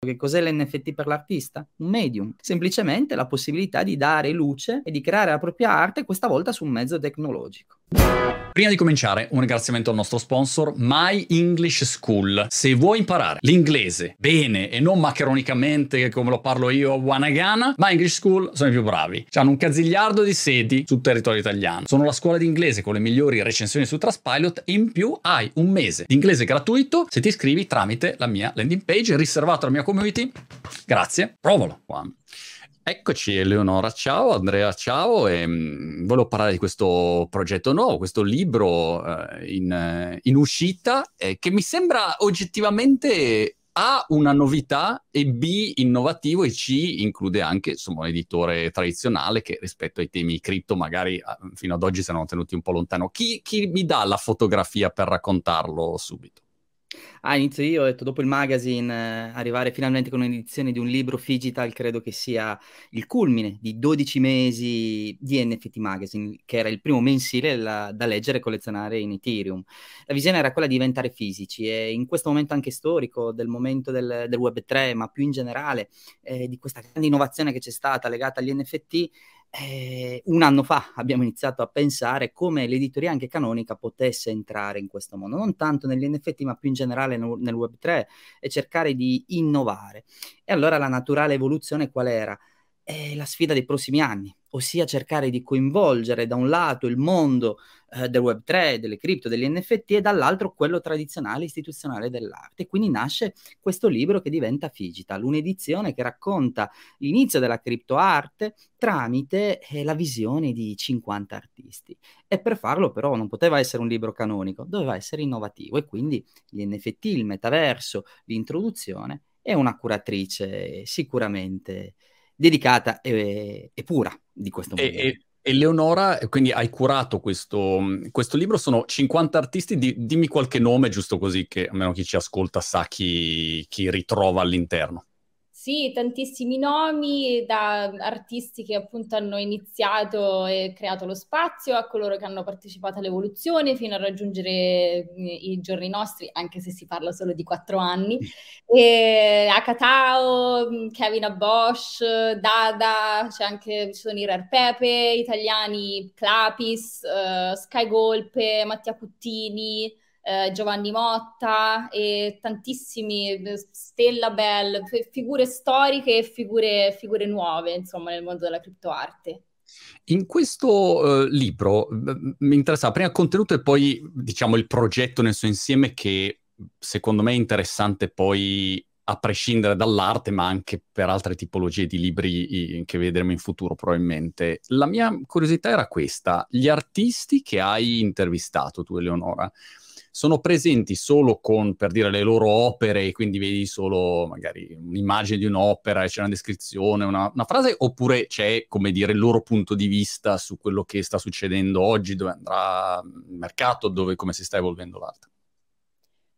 Che cos'è l'NFT per l'artista? Un medium, semplicemente la possibilità di dare luce e di creare la propria arte, questa volta su un mezzo tecnologico. Prima di cominciare, un ringraziamento al nostro sponsor My English School. Se vuoi imparare l'inglese bene e non macronicamente come lo parlo io a Wanagana, My English School sono i più bravi. Hanno un cazigliardo di sedi sul territorio italiano. Sono la scuola di inglese con le migliori recensioni su Trustpilot e in più hai un mese di inglese gratuito se ti iscrivi tramite la mia landing page riservato alla mia community. Grazie, provalo. Eccoci Eleonora, ciao Andrea, ciao e mh, mm, volevo parlare di questo progetto nuovo, questo libro uh, in, in, uscita eh, che mi sembra oggettivamente A una novità e B innovativo e C include anche insomma un editore tradizionale che rispetto ai temi cripto magari uh, fino ad oggi si erano tenuti un po' lontano. Chi, chi mi dà la fotografia per raccontarlo subito? Ah, inizio io, ho detto, dopo il magazine, eh, arrivare finalmente con un'edizione di un libro digital credo che sia il culmine di 12 mesi di NFT Magazine, che era il primo mensile la, da leggere e collezionare in Ethereum. La visione era quella di diventare fisici e in questo momento anche storico, del momento del, del Web3, ma più in generale, eh, di questa grande innovazione che c'è stata legata agli NFT, eh, un anno fa abbiamo iniziato a pensare come l'editoria anche canonica potesse entrare in questo mondo, non tanto negli NFT ma più in generale nel, nel Web3 e cercare di innovare. E allora la naturale evoluzione qual era? È la sfida dei prossimi anni, ossia cercare di coinvolgere da un lato il mondo eh, del Web3, delle cripto, degli NFT e dall'altro quello tradizionale istituzionale dell'arte. Quindi nasce questo libro che diventa Figital, un'edizione che racconta l'inizio della criptoarte tramite eh, la visione di 50 artisti. E per farlo però non poteva essere un libro canonico, doveva essere innovativo e quindi gli NFT, il metaverso, l'introduzione e una curatrice sicuramente dedicata e, e pura di questo mondo. E, e, Leonora, quindi hai curato questo, questo libro, sono 50 artisti, di, dimmi qualche nome giusto così che almeno chi ci ascolta sa chi, chi ritrova all'interno. Sì, tantissimi nomi, da artisti che appunto hanno iniziato e creato lo spazio a coloro che hanno partecipato all'evoluzione fino a raggiungere eh, i giorni nostri, anche se si parla solo di quattro anni. E Akatao, Kevin Abosch, Dada, c'è anche, ci sono i Rare Pepe, italiani Clapis, uh, Sky Golpe, Mattia Cuttini eh, Giovanni Motta e tantissimi, eh, Stella Bell, figure storiche e figure, figure nuove, insomma, nel mondo della criptoarte. In questo uh, libro mi interessa prima il contenuto e poi diciamo il progetto nel suo insieme che secondo me è interessante poi a prescindere dall'arte, ma anche per altre tipologie di libri che vedremo in futuro probabilmente. La mia curiosità era questa, gli artisti che hai intervistato tu Eleonora, sono presenti solo con, per dire, le loro opere, e quindi vedi solo magari un'immagine di un'opera e c'è una descrizione, una, una, frase, oppure c'è, come dire, il loro punto di vista su quello che sta succedendo oggi, dove andrà il mercato, dove, come si sta evolvendo l'arte?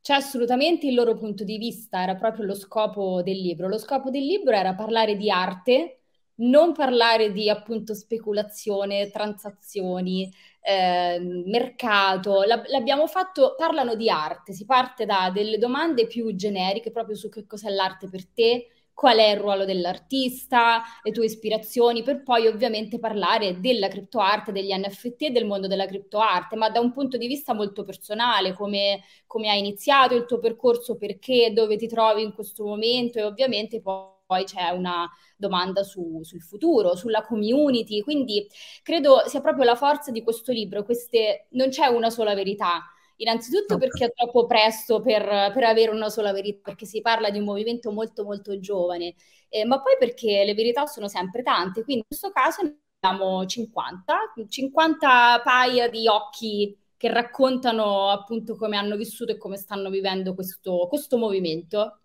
C'è assolutamente il loro punto di vista, era proprio lo scopo del libro. Lo scopo del libro era parlare di arte, non parlare di appunto speculazione, transazioni, eh, mercato, l'abbiamo fatto, parlano di arte, si parte da delle domande più generiche proprio su che cos'è l'arte per te, qual è il ruolo dell'artista, le tue ispirazioni, per poi ovviamente parlare della criptoarte, degli NFT e del mondo della criptoarte, ma da un punto di vista molto personale, come, come hai iniziato il tuo percorso, perché, dove ti trovi in questo momento e ovviamente poi poi c'è una domanda su, sul futuro, sulla community, quindi credo sia proprio la forza di questo libro, queste, non c'è una sola verità. Innanzitutto okay. perché è troppo presto per, per, avere una sola verità, perché si parla di un movimento molto molto giovane, eh, ma poi perché le verità sono sempre tante, quindi in questo caso ne abbiamo 50, 50 paia di occhi che raccontano appunto come hanno vissuto e come stanno vivendo questo, questo movimento.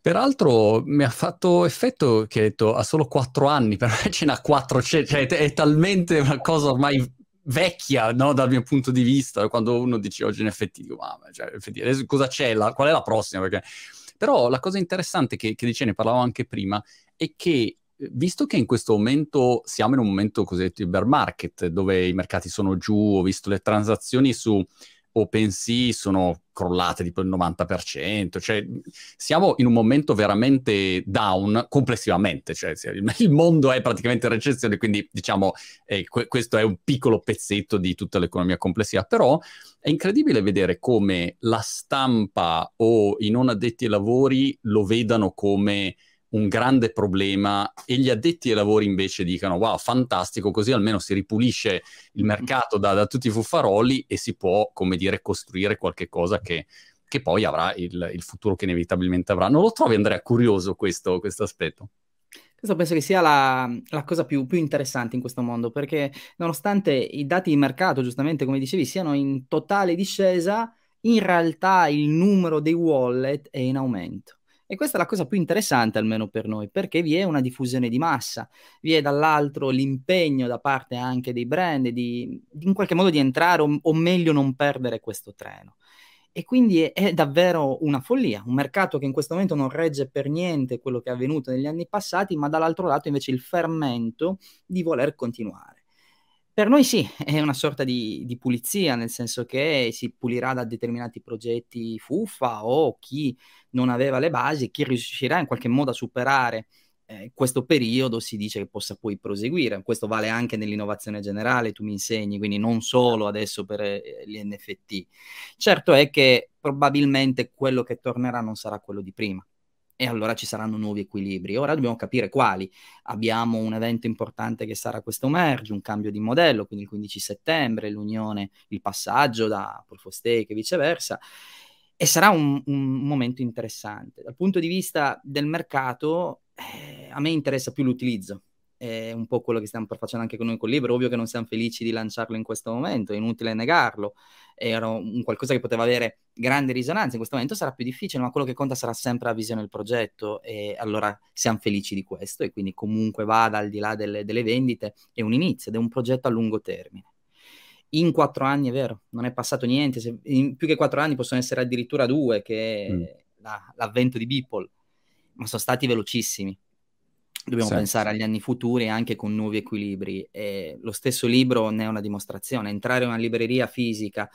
Peraltro mi ha fatto effetto che hai detto ha solo quattro anni, per me ce n'ha 400, cioè è talmente una cosa ormai vecchia no? dal mio punto di vista, quando uno dice oggi NFT, dico ma cioè, NFT, cosa c'è, la, qual è la prossima? Perché... Però la cosa interessante che, che dice, ne parlavo anche prima, è che visto che in questo momento siamo in un momento cosiddetto bear market, dove i mercati sono giù, ho visto le transazioni su OpenSea sono crollate tipo il 90%, cioè siamo in un momento veramente down complessivamente, cioè il mondo è praticamente in recessione, quindi diciamo eh, que- questo è un piccolo pezzetto di tutta l'economia complessiva, però è incredibile vedere come la stampa o i non addetti ai lavori lo vedano come un grande problema e gli addetti ai lavori invece dicano wow fantastico così almeno si ripulisce il mercato da, da tutti i fuffaroli e si può come dire costruire qualche cosa che, che poi avrà il, il, futuro che inevitabilmente avrà non lo trovi Andrea curioso questo, aspetto? Questo penso che sia la, la cosa più, più, interessante in questo mondo, perché nonostante i dati di mercato, giustamente come dicevi, siano in totale discesa, in realtà il numero dei wallet è in aumento. E questa è la cosa più interessante, almeno per noi, perché vi è una diffusione di massa, vi è dall'altro l'impegno da parte anche dei brand di, di in qualche modo di entrare o, o, meglio non perdere questo treno. E quindi è, è, davvero una follia, un mercato che in questo momento non regge per niente quello che è avvenuto negli anni passati, ma dall'altro lato invece il fermento di voler continuare. Per noi sì, è una sorta di, di, pulizia, nel senso che si pulirà da determinati progetti fuffa o chi non aveva le basi, chi riuscirà in qualche modo a superare eh, questo periodo si dice che possa poi proseguire. Questo vale anche nell'innovazione generale, tu mi insegni, quindi non solo adesso per eh, gli NFT. Certo è che probabilmente quello che tornerà non sarà quello di prima e allora ci saranno nuovi equilibri. Ora dobbiamo capire quali. Abbiamo un evento importante che sarà questo merge, un cambio di modello, quindi il 15 settembre, l'unione, il passaggio da proof of stake e viceversa. E sarà un, un momento interessante. Dal punto di vista del mercato, eh, a me interessa più l'utilizzo è un po' quello che stiamo facendo anche con noi col libro. Ovvio che non siamo felici di lanciarlo in questo momento, è inutile negarlo. Era un qualcosa che poteva avere grande risonanza. In questo momento sarà più difficile, ma quello che conta sarà sempre la visione del progetto. E allora siamo felici di questo. E quindi, comunque, vada al di là delle, delle vendite, è un inizio ed è un progetto a lungo termine. In quattro anni è vero, non è passato niente. Se, in più che quattro anni possono essere addirittura due, che è mm. la, l'avvento di Beeple, ma sono stati velocissimi Dobbiamo sì. pensare agli anni futuri anche con nuovi equilibri. E lo stesso libro ne è una dimostrazione. Entrare in una libreria fisica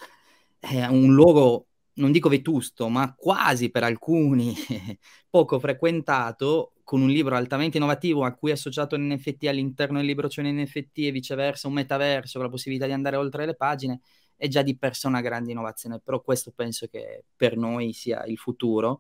è un luogo, non dico vetusto, ma quasi per alcuni poco frequentato, con un libro altamente innovativo a cui è associato un NFT all'interno del libro c'è un NFT e viceversa, un metaverso con la possibilità di andare oltre le pagine, è già di per sé una grande innovazione. Però questo penso che per noi sia il futuro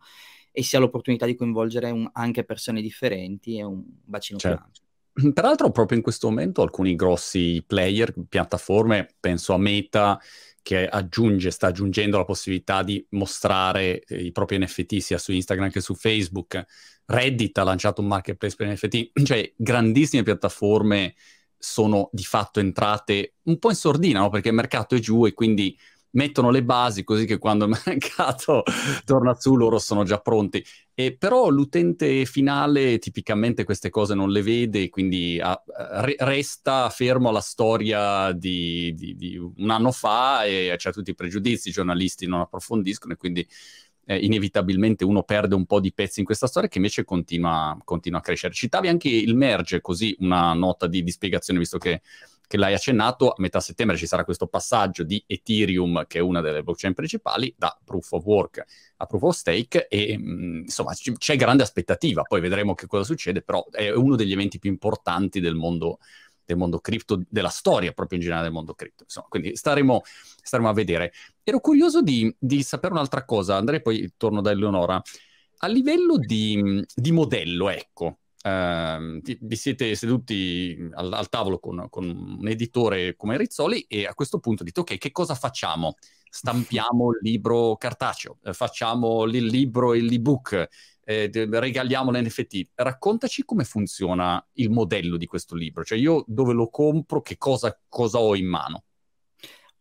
e sia l'opportunità di coinvolgere un, anche persone differenti e un bacino certo. più ampio. Peraltro, proprio in questo momento, alcuni grossi player, piattaforme, penso a Meta, che aggiunge, sta aggiungendo la possibilità di mostrare eh, i propri NFT sia su Instagram che su Facebook. Reddit ha lanciato un marketplace per NFT, cioè grandissime piattaforme sono di fatto entrate un po' in sordina, no? perché il mercato è giù e quindi mettono le basi così che quando il mercato torna su loro sono già pronti. E però l'utente finale tipicamente queste cose non le vede, quindi a, re, resta fermo alla storia di, di, di, un anno fa e c'è tutti i pregiudizi, i giornalisti non approfondiscono e quindi eh, inevitabilmente uno perde un po' di pezzi in questa storia che invece continua, continua a crescere. Citavi anche il merge, così una nota di, di spiegazione, visto che che l'hai accennato, a metà settembre ci sarà questo passaggio di Ethereum, che è una delle blockchain principali, da proof of work a proof of stake e mh, mm, insomma c- c'è grande aspettativa, poi vedremo che cosa succede, però è uno degli eventi più importanti del mondo del mondo cripto, della storia proprio in generale del mondo cripto. Insomma, quindi staremo, staremo a vedere. Ero curioso di, di sapere un'altra cosa, Andrea, poi torno da Eleonora. A livello di, di modello, ecco, Uh, vi siete seduti al, al tavolo con, con, un editore come Rizzoli e a questo punto dite ok, che cosa facciamo? Stampiamo il libro cartaceo, eh, facciamo il libro, l'ebook, eh, regaliamo l'NFT. Raccontaci come funziona il modello di questo libro, cioè io dove lo compro, che cosa, cosa ho in mano?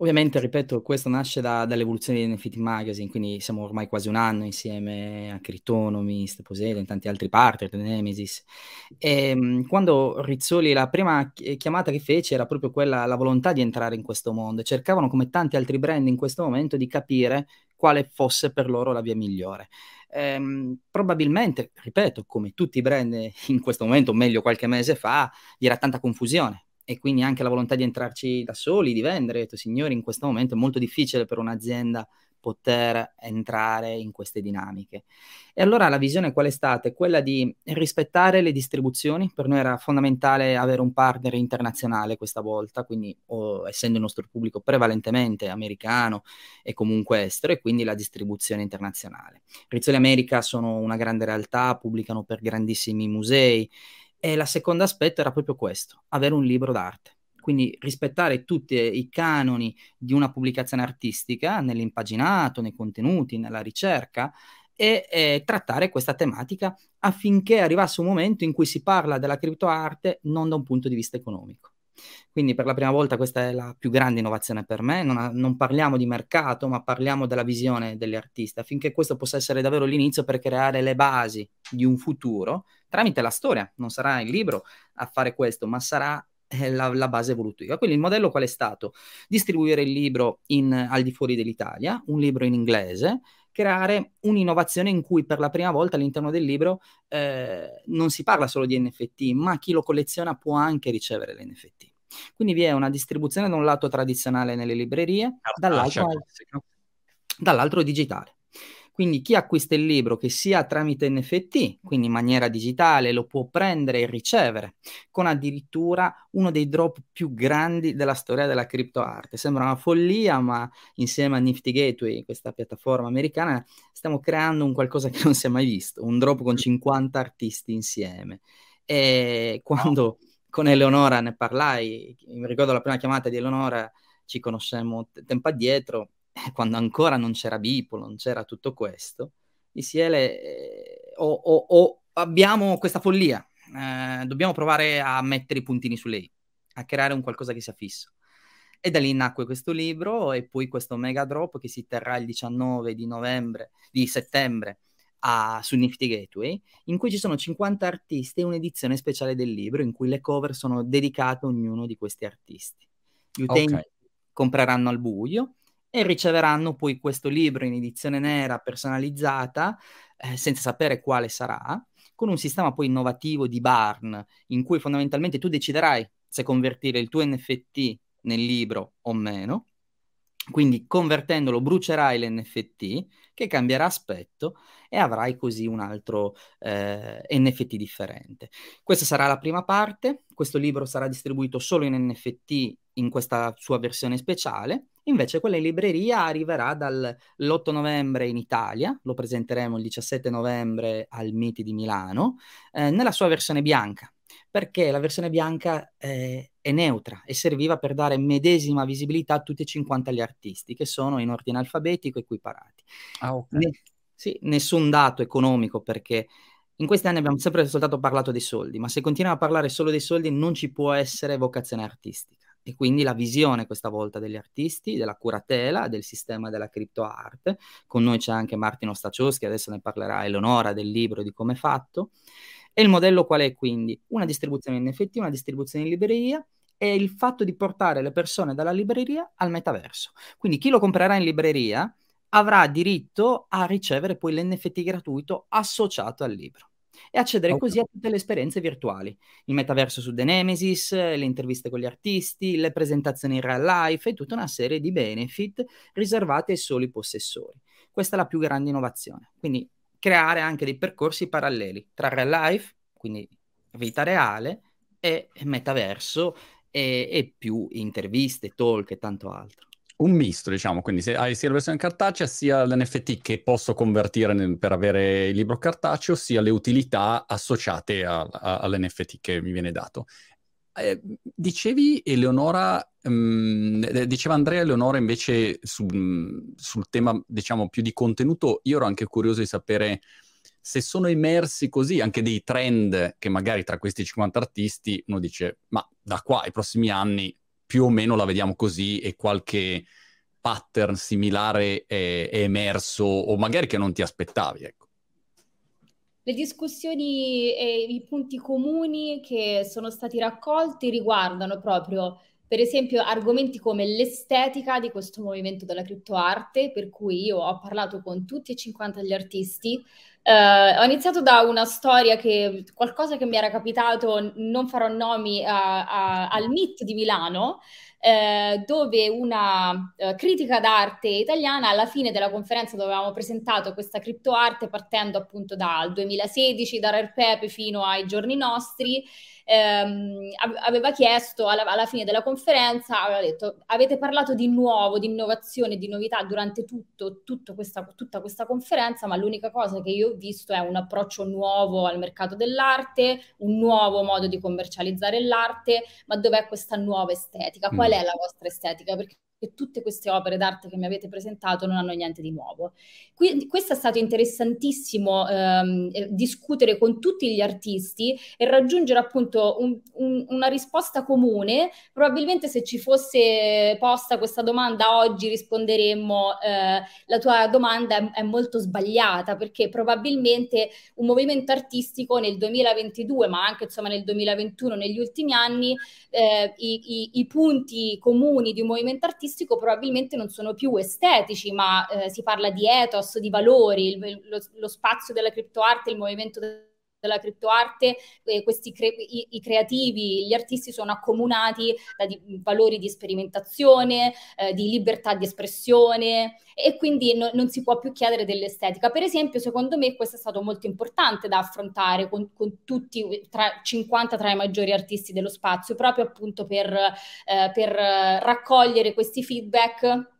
Ovviamente, ripeto, questo nasce da, dall'evoluzione di NFT Magazine, quindi siamo ormai quasi un anno insieme a Critonomy, Steposele, in tanti altri partner, Nemesis. E ehm, quando Rizzoli, la prima chiamata che fece era proprio quella, la volontà di entrare in questo mondo. Cercavano, come tanti altri brand in questo momento, di capire quale fosse per loro la via migliore. Ehm, probabilmente, ripeto, come tutti i brand in questo momento, o meglio qualche mese fa, vi era tanta confusione e quindi anche la volontà di entrarci da soli, di vendere. Ho detto, signori, in questo momento è molto difficile per un'azienda poter entrare in queste dinamiche. E allora la visione qual è stata? Quella di rispettare le distribuzioni. Per noi era fondamentale avere un partner internazionale questa volta, quindi oh, essendo il nostro pubblico prevalentemente americano e comunque estero, e quindi la distribuzione internazionale. Rizzoli America sono una grande realtà, pubblicano per grandissimi musei e la seconda aspetto era proprio questo, avere un libro d'arte. Quindi rispettare tutti i canoni di una pubblicazione artistica nell'impaginato, nei contenuti, nella ricerca e, e trattare questa tematica affinché arrivasse un momento in cui si parla della criptoarte non da un punto di vista economico. Quindi per la prima volta questa è la più grande innovazione per me, non, ha, non, parliamo di mercato ma parliamo della visione degli artisti affinché questo possa essere davvero l'inizio per creare le basi di un futuro tramite la storia. Non sarà il libro a fare questo, ma sarà eh, la, la, base evolutiva. Quindi il modello qual è stato? Distribuire il libro in, al di fuori dell'Italia, un libro in inglese, creare un'innovazione in cui per la prima volta all'interno del libro eh, non si parla solo di NFT, ma chi lo colleziona può anche ricevere l'NFT. Quindi vi è una distribuzione da un lato tradizionale nelle librerie, dall'altro, dall'altro digitale. Quindi chi acquista il libro, che sia tramite NFT, quindi in maniera digitale, lo può prendere e ricevere, con addirittura uno dei drop più grandi della storia della criptoarte. Sembra una follia, ma insieme a Nifty Gateway, questa piattaforma americana, stiamo creando un qualcosa che non si è mai visto, un drop con 50 artisti insieme. E quando con Eleonora ne parlai, mi ricordo la prima chiamata di Eleonora, ci conoscemmo tempo addietro, quando ancora non c'era Bipo, non c'era tutto questo, dissi Ele, eh, o, o, o, abbiamo questa follia, eh, dobbiamo provare a mettere i puntini su lei, a creare un qualcosa che sia fisso. E da lì nacque questo libro e poi questo mega drop che si terrà il 19 di novembre, di settembre a, su Nifty Gateway, in cui ci sono 50 artisti e un'edizione speciale del libro in cui le cover sono dedicate a ognuno di questi artisti. Gli utenti okay. compreranno al buio e riceveranno poi questo libro in edizione nera personalizzata, eh, senza sapere quale sarà, con un sistema poi innovativo di Barn, in cui fondamentalmente tu deciderai se convertire il tuo NFT nel libro o meno, quindi convertendolo brucerai l'NFT che cambierà aspetto e avrai così un altro eh, NFT differente. Questa sarà la prima parte, questo libro sarà distribuito solo in NFT in questa sua versione speciale, invece quella in libreria arriverà dall'8 novembre in Italia, lo presenteremo il 17 novembre al MITI di Milano, eh, nella sua versione bianca, perché la versione bianca eh, è neutra e serviva per dare medesima visibilità a tutti e 50 gli artisti che sono in ordine alfabetico equiparati. Ah, okay. ne- sì, nessun dato economico perché in questi anni abbiamo sempre soltanto parlato dei soldi, ma se continuiamo a parlare solo dei soldi non ci può essere vocazione artistica. E quindi la visione questa volta degli artisti, della curatela, del sistema della criptoarte. Con noi c'è anche Martino Stacioschi, adesso ne parlerà Eleonora del libro di come è fatto. E il modello qual è quindi? Una distribuzione in NFT, una distribuzione in libreria e il fatto di portare le persone dalla libreria al metaverso. Quindi chi lo comprerà in libreria avrà diritto a ricevere poi l'NFT gratuito associato al libro e accedere okay. così a tutte le esperienze virtuali, il metaverso su The Nemesis, le interviste con gli artisti, le presentazioni in real life e tutta una serie di benefit riservati ai soli possessori. Questa è la più grande innovazione. Quindi creare anche dei percorsi paralleli tra real life, quindi vita reale, e metaverso e, e più interviste, talk e tanto altro un misto, diciamo, quindi se hai sia la versione cartacea sia l'NFT che posso convertire nel, per avere il libro cartaceo, sia le utilità associate a, a, all'NFT che mi viene dato. Eh, dicevi Eleonora, um, diceva Andrea Eleonora invece su, sul tema, diciamo, più di contenuto, io ero anche curioso di sapere se sono emersi così anche dei trend che magari tra questi 50 artisti uno dice, ma da qua ai prossimi anni più o meno la vediamo così e qualche pattern similare è, è emerso o magari che non ti aspettavi, ecco. Le discussioni e i punti comuni che sono stati raccolti riguardano proprio, per esempio, argomenti come l'estetica di questo movimento della criptoarte, per cui io ho parlato con tutti e 50 gli artisti Uh, ho iniziato da una storia che qualcosa che mi era capitato, non farò nomi, a, a, al MIT di Milano, eh, dove una eh, critica d'arte italiana alla fine della conferenza dove avevamo presentato questa criptoarte partendo appunto dal 2016, da Rare Pepe fino ai giorni nostri, ehm, aveva chiesto alla, alla, fine della conferenza, aveva detto avete parlato di nuovo, di innovazione, di novità durante tutto, tutto questa, tutta questa conferenza, ma l'unica cosa che io ho visto è un approccio nuovo al mercato dell'arte, un nuovo modo di commercializzare l'arte, ma dov'è questa nuova estetica? Qual mm. è la vostra estetica? Perché che tutte queste opere d'arte che mi avete presentato non hanno niente di nuovo. Quindi questo è stato interessantissimo ehm, eh, discutere con tutti gli artisti e raggiungere appunto un, un, una risposta comune. Probabilmente se ci fosse posta questa domanda oggi risponderemmo eh, la tua domanda è, è molto sbagliata perché probabilmente un movimento artistico nel 2022 ma anche insomma nel 2021 negli ultimi anni eh, i, i, i punti comuni di un movimento artistico artistico probabilmente non sono più estetici, ma eh, si parla di ethos, di valori, il, lo, lo, spazio della criptoarte, il movimento de- della criptoarte, eh, questi cre- i, i, creativi, gli artisti sono accomunati da di, valori di sperimentazione, eh, di libertà di espressione e quindi no, non si può più chiedere dell'estetica. Per esempio, secondo me questo è stato molto importante da affrontare con, con tutti, tra 50 tra i maggiori artisti dello spazio, proprio appunto per, eh, per raccogliere questi feedback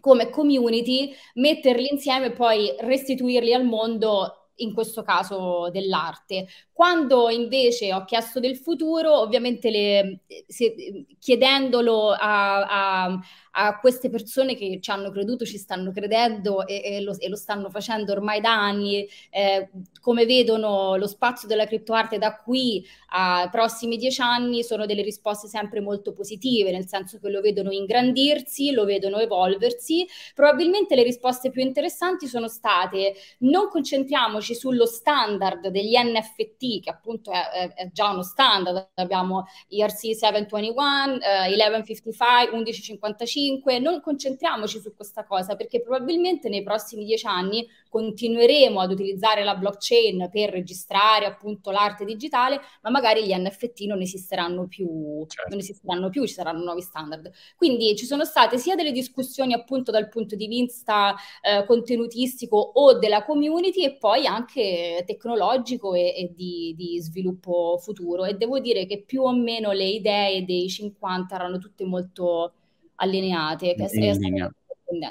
come community, metterli insieme e poi restituirli al mondo in questo caso dell'arte. Quando invece ho chiesto del futuro, ovviamente le, se, chiedendolo a, a, a, queste persone che ci hanno creduto, ci stanno credendo e, e, lo, e lo, stanno facendo ormai da anni, eh, come vedono lo spazio della criptoarte da qui ai prossimi dieci anni, sono delle risposte sempre molto positive, nel senso che lo vedono ingrandirsi, lo vedono evolversi. Probabilmente le risposte più interessanti sono state non concentriamoci sullo standard degli NFT che appunto è, è, è, già uno standard, abbiamo ERC 721, eh, 1155, 1155, non concentriamoci su questa cosa perché probabilmente nei prossimi dieci anni continueremo ad utilizzare la blockchain per registrare appunto l'arte digitale, ma magari gli NFT non esisteranno più, certo. non esisteranno più, ci saranno nuovi standard. Quindi ci sono state sia delle discussioni appunto dal punto di vista eh, contenutistico o della community e poi anche tecnologico e, e di, di, sviluppo futuro. E devo dire che più o meno le idee dei 50 erano tutte molto allineate. Che è.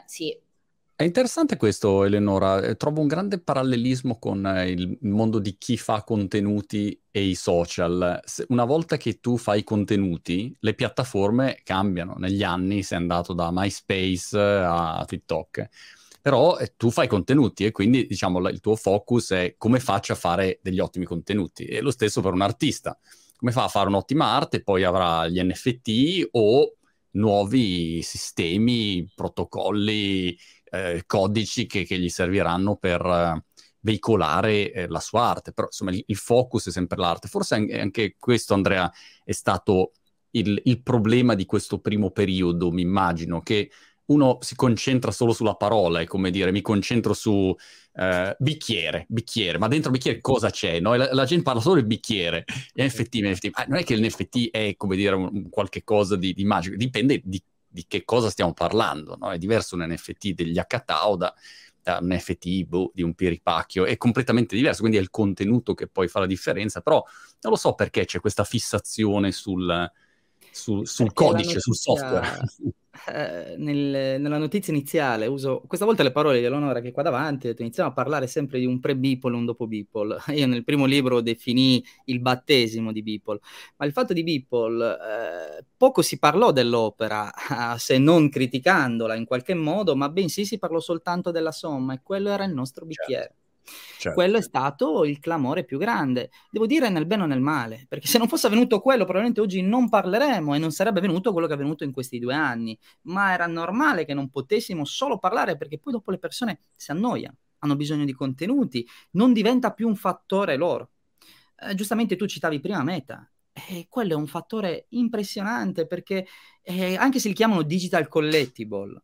Sì. È interessante questo, Eleonora. Eh, trovo un grande parallelismo con eh, il mondo di chi fa contenuti e i social. Una volta che tu fai contenuti, le piattaforme cambiano. Negli anni sei andato da MySpace a TikTok. Però eh, tu fai contenuti e quindi, diciamo, il tuo focus è come faccio a fare degli ottimi contenuti. E lo stesso per un artista. Come fa a fare un'ottima arte, poi avrà gli NFT o nuovi sistemi, protocolli eh, codici che, che, gli serviranno per eh, veicolare eh, la sua arte, però insomma il, il, focus è sempre l'arte. Forse anche, anche questo, Andrea, è stato il, il, problema di questo primo periodo, mi immagino, che uno si concentra solo sulla parola, è come dire, mi concentro su uh, bicchiere, bicchiere, ma dentro bicchiere cosa c'è? No? La, la, gente parla solo del bicchiere, NFT, NFT. Ah, non è che l'NFT è, come dire, un, qualche cosa di, di magico, dipende di di che cosa stiamo parlando. No? È diverso un NFT degli Hakatao da, da un NFT boh, di un piripacchio, è completamente diverso, quindi è il contenuto che poi fa la differenza, però non lo so perché c'è questa fissazione sul, sul, sul codice, notizia... sul software. Eh, nel, nella notizia iniziale uso questa volta le parole di Eleonora che è qua davanti, detto, iniziamo a parlare sempre di un pre-Beeple e un dopo Beeple. Io nel primo libro definì il battesimo di Beeple, ma il fatto di Beeple, eh, poco si parlò dell'opera, se non criticandola in qualche modo, ma bensì si parlò soltanto della somma e quello era il nostro bicchiere. Certo. Certo. Quello è stato il clamore più grande. Devo dire nel bene o nel male, perché se non fosse avvenuto quello, probabilmente oggi non parleremo e non sarebbe avvenuto quello che è avvenuto in questi due anni. Ma era normale che non potessimo solo parlare, perché poi dopo le persone si annoiano, hanno bisogno di contenuti, non diventa più un fattore loro. Eh, giustamente tu citavi prima Meta, e quello è un fattore impressionante perché eh, anche se li chiamano digital collectible,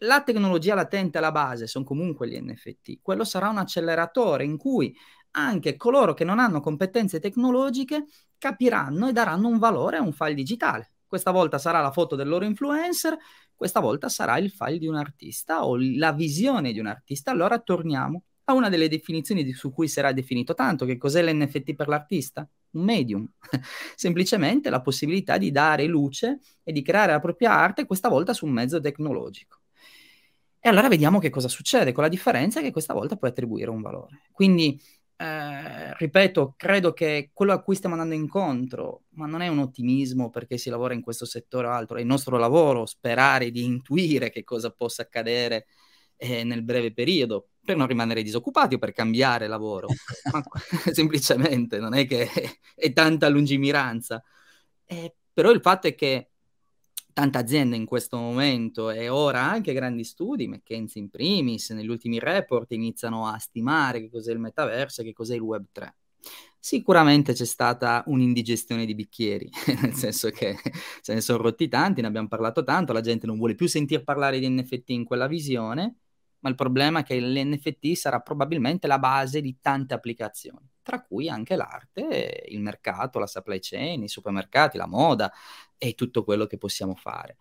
la tecnologia latente alla base sono comunque gli NFT, quello sarà un acceleratore in cui anche coloro che non hanno competenze tecnologiche capiranno e daranno un valore a un file digitale. Questa volta sarà la foto del loro influencer, questa volta sarà il file di un artista o la visione di un artista. Allora torniamo a una delle definizioni di, su cui sarà definito tanto, che cos'è l'NFT per l'artista? Un medium, semplicemente la possibilità di dare luce e di creare la propria arte, questa volta su un mezzo tecnologico. E allora vediamo che cosa succede, con la differenza che questa volta puoi attribuire un valore. Quindi eh, ripeto, credo che quello a cui stiamo andando incontro, ma non è un ottimismo perché si lavora in questo settore o altro, è il nostro lavoro sperare di intuire che cosa possa accadere eh, nel breve periodo per non rimanere disoccupati o per cambiare lavoro, ma semplicemente non è che è tanta lungimiranza. Eh, però il fatto è che tante aziende in questo momento e ora anche grandi studi, McKinsey in primis, negli ultimi report iniziano a stimare che cos'è il metaverso e che cos'è il Web 3. Sicuramente c'è stata un'indigestione di bicchieri, nel senso che se ne sono rotti tanti, ne abbiamo parlato tanto, la gente non vuole più sentir parlare di NFT in quella visione, ma il problema è che l'NFT sarà probabilmente la base di tante applicazioni, tra cui anche l'arte, il mercato, la supply chain, i supermercati, la moda e tutto quello che possiamo fare.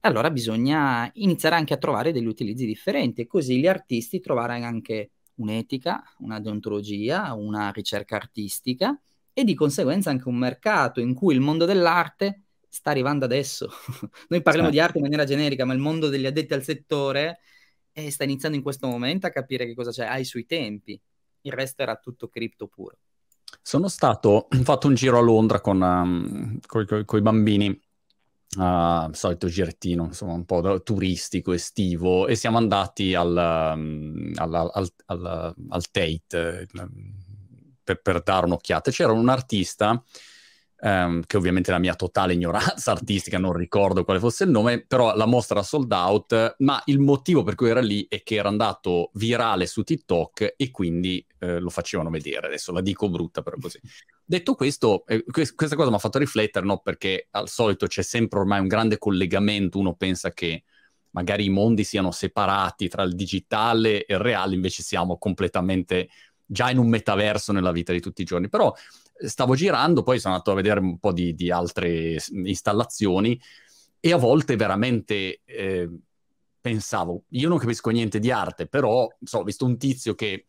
Allora bisogna iniziare anche a trovare degli utilizzi differenti e così gli artisti trovare anche un'etica, una deontologia, una ricerca artistica e di conseguenza anche un mercato in cui il mondo dell'arte sta arrivando adesso. Noi parliamo sì. di arte in maniera generica, ma il mondo degli addetti al settore e sta iniziando in questo momento a capire che cosa c'è, ai suoi tempi. Il resto era tutto cripto puro. Sono stato, ho fatto un giro a Londra con, um, i bambini, uh, solito girettino, insomma, un po' turistico, estivo, e siamo andati al, um, al, al, al, al Tate uh, per, per, dare un'occhiata. C'era un artista Um, che ovviamente la mia totale ignoranza artistica, non ricordo quale fosse il nome, però la mostra era sold out, ma il motivo per cui era lì è che era andato virale su TikTok e quindi eh, lo facevano vedere, adesso la dico brutta però così. Detto questo, eh, questa cosa mi ha fatto riflettere, no? perché al solito c'è sempre ormai un grande collegamento, uno pensa che magari i mondi siano separati tra il digitale e il reale, invece siamo completamente già in un metaverso nella vita di tutti i giorni, però stavo girando, poi sono andato a vedere un po' di, di altre installazioni e a volte veramente eh, pensavo, io non capisco niente di arte, però so, ho visto un tizio che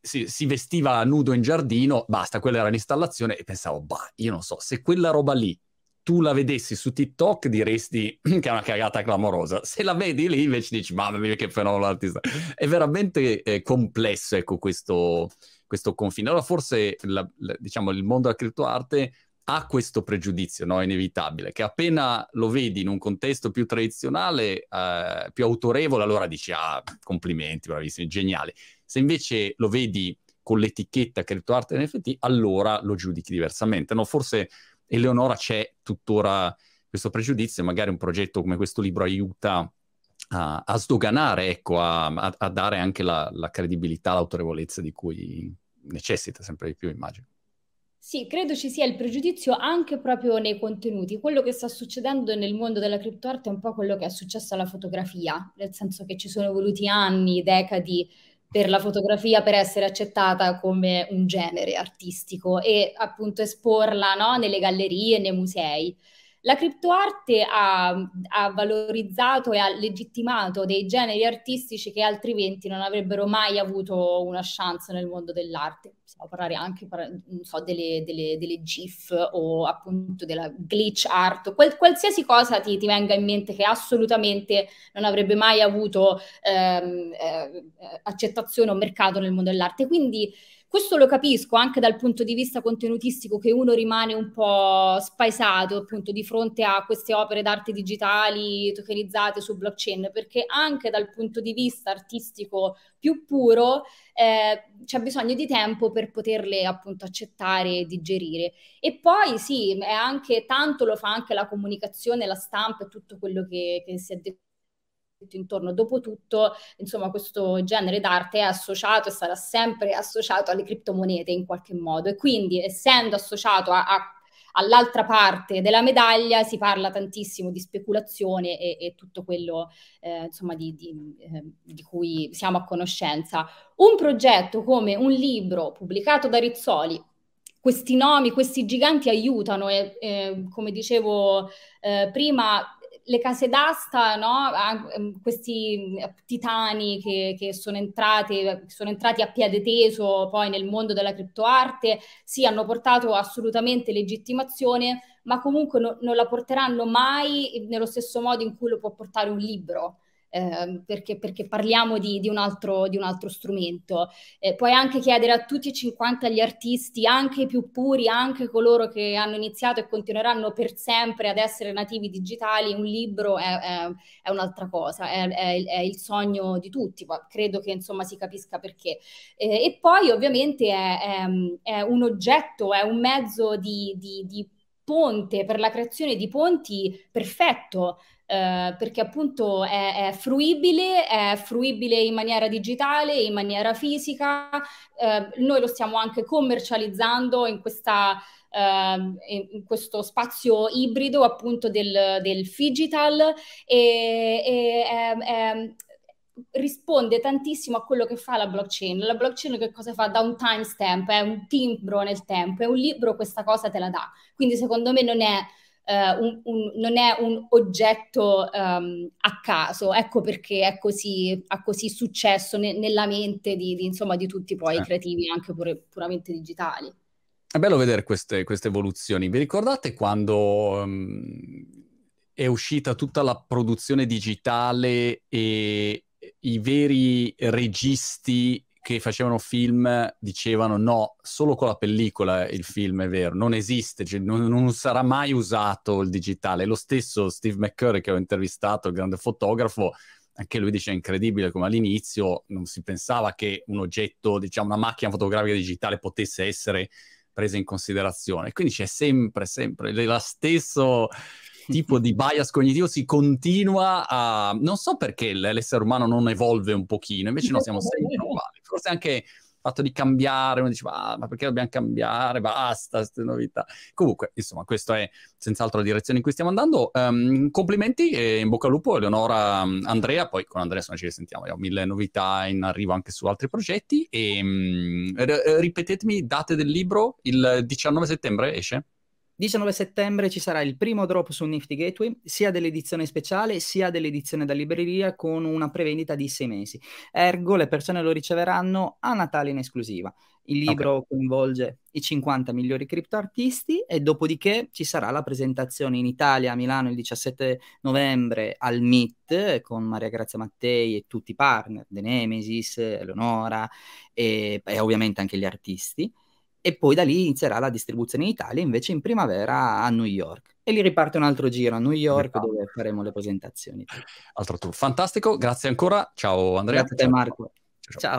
si, si, vestiva nudo in giardino, basta, quella era l'installazione e pensavo, bah, io non so, se quella roba lì tu la vedessi su TikTok diresti che è una cagata clamorosa. Se la vedi lì invece dici, mamma mia che fenomeno l'artista. È veramente eh, complesso, ecco, questo, questo confine. Allora forse la, la, diciamo, il mondo della criptoarte ha questo pregiudizio no? inevitabile, che appena lo vedi in un contesto più tradizionale, eh, più autorevole, allora dici, ah, complimenti, bravissimi, geniali. Se invece lo vedi con l'etichetta criptoarte NFT, allora lo giudichi diversamente. No? Forse Eleonora c'è tuttora questo pregiudizio, magari un progetto come questo libro aiuta a, a sdoganare, ecco, a, a, dare anche la, la credibilità, l'autorevolezza di cui necessita sempre di più, immagino. Sì, credo ci sia il pregiudizio anche proprio nei contenuti. Quello che sta succedendo nel mondo della criptoarte è un po' quello che è successo alla fotografia, nel senso che ci sono voluti anni, decadi per la fotografia per essere accettata come un genere artistico e appunto esporla no, nelle gallerie, nei musei. La criptoarte ha, ha, valorizzato e ha legittimato dei generi artistici che altrimenti non avrebbero mai avuto una chance nel mondo dell'arte. Possiamo parlare anche so, delle, delle, delle, GIF o appunto della glitch art, Qual, qualsiasi cosa ti, ti, venga in mente che assolutamente non avrebbe mai avuto ehm, eh, accettazione o mercato nel mondo dell'arte. Quindi questo lo capisco anche dal punto di vista contenutistico, che uno rimane un po' spaesato appunto di fronte a queste opere d'arte digitali tokenizzate su blockchain, perché anche dal punto di vista artistico più puro eh, c'è bisogno di tempo per poterle appunto accettare e digerire. E poi sì, è anche tanto lo fa anche la comunicazione, la stampa e tutto quello che, che si è detto intorno. Dopotutto, insomma, questo genere d'arte è associato e sarà sempre associato alle criptomonete in qualche modo e quindi essendo associato a, a all'altra parte della medaglia si parla tantissimo di speculazione e, e tutto quello eh, insomma, di, di, eh, di, cui siamo a conoscenza. Un progetto come un libro pubblicato da Rizzoli, questi nomi, questi giganti aiutano e, e come dicevo eh, prima, le case d'asta, no? Ehm, questi eh, titani che, che sono, entrati, sono, entrati, a piede teso poi nel mondo della criptoarte, sì, hanno portato assolutamente legittimazione, ma comunque no, non la porteranno mai nello stesso modo in cui lo può portare un libro eh, perché, perché, parliamo di, di, un altro, di, un altro, strumento. Eh, puoi anche chiedere a tutti e 50 gli artisti, anche i più puri, anche coloro che hanno iniziato e continueranno per sempre ad essere nativi digitali, un libro è, è, è un'altra cosa, è, è, il sogno di tutti, credo che insomma si capisca perché. Eh, e poi ovviamente è, un oggetto, è un mezzo di, di, di ponte per la creazione di ponti perfetto eh, perché appunto è, è, fruibile, è fruibile in maniera digitale, in maniera fisica, eh, noi lo stiamo anche commercializzando in questa Uh, in questo spazio ibrido appunto del, del digital e, e eh, risponde tantissimo a quello che fa la blockchain. La blockchain che cosa fa? Da un timestamp, è un timbro nel tempo, è un libro questa cosa te la dà. Quindi secondo me non è Uh, un, un, non è un oggetto um, a caso, ecco perché è così, ha così successo ne, nella mente di, di, insomma, di tutti poi i certo. creativi, anche pure, puramente digitali. È bello vedere queste, queste evoluzioni. Vi ricordate quando um, è uscita tutta la produzione digitale e i veri registi che facevano film dicevano no, solo con la pellicola il film è vero, non esiste, cioè, non, non, sarà mai usato il digitale. Lo stesso Steve McCurry che ho intervistato, il grande fotografo, anche lui dice è incredibile come all'inizio non si pensava che un oggetto, diciamo una macchina fotografica digitale potesse essere presa in considerazione. Quindi c'è sempre, sempre la stesso tipo di bias cognitivo si continua a... Non so perché l'essere umano non evolve un pochino, invece noi siamo sempre uguali. Forse anche fatto di cambiare, uno dice ah, ma perché dobbiamo cambiare, basta, queste novità. Comunque, insomma, questa è senz'altro la direzione in cui stiamo andando. Um, complimenti e in bocca al lupo, Eleonora, Andrea, poi con Andrea insomma, ci risentiamo, abbiamo mille novità in arrivo anche su altri progetti e um, ripetetemi date del libro, il 19 settembre esce? 19 settembre ci sarà il primo drop su Nifty Gateway, sia dell'edizione speciale sia dell'edizione da libreria con una prevendita di sei mesi. Ergo le persone lo riceveranno a Natale in esclusiva. Il libro okay. coinvolge i 50 migliori criptoartisti e dopodiché ci sarà la presentazione in Italia a Milano il 17 novembre al MIT con Maria Grazia Mattei e tutti i partner, The Nemesis, Eleonora e, e ovviamente anche gli artisti e poi da lì inizierà la distribuzione in Italia, invece in primavera a New York. E lì riparte un altro giro a New York dove faremo le presentazioni. Altro tour. Fantastico, grazie ancora. Ciao Andrea. Grazie a te Marco. ciao. ciao.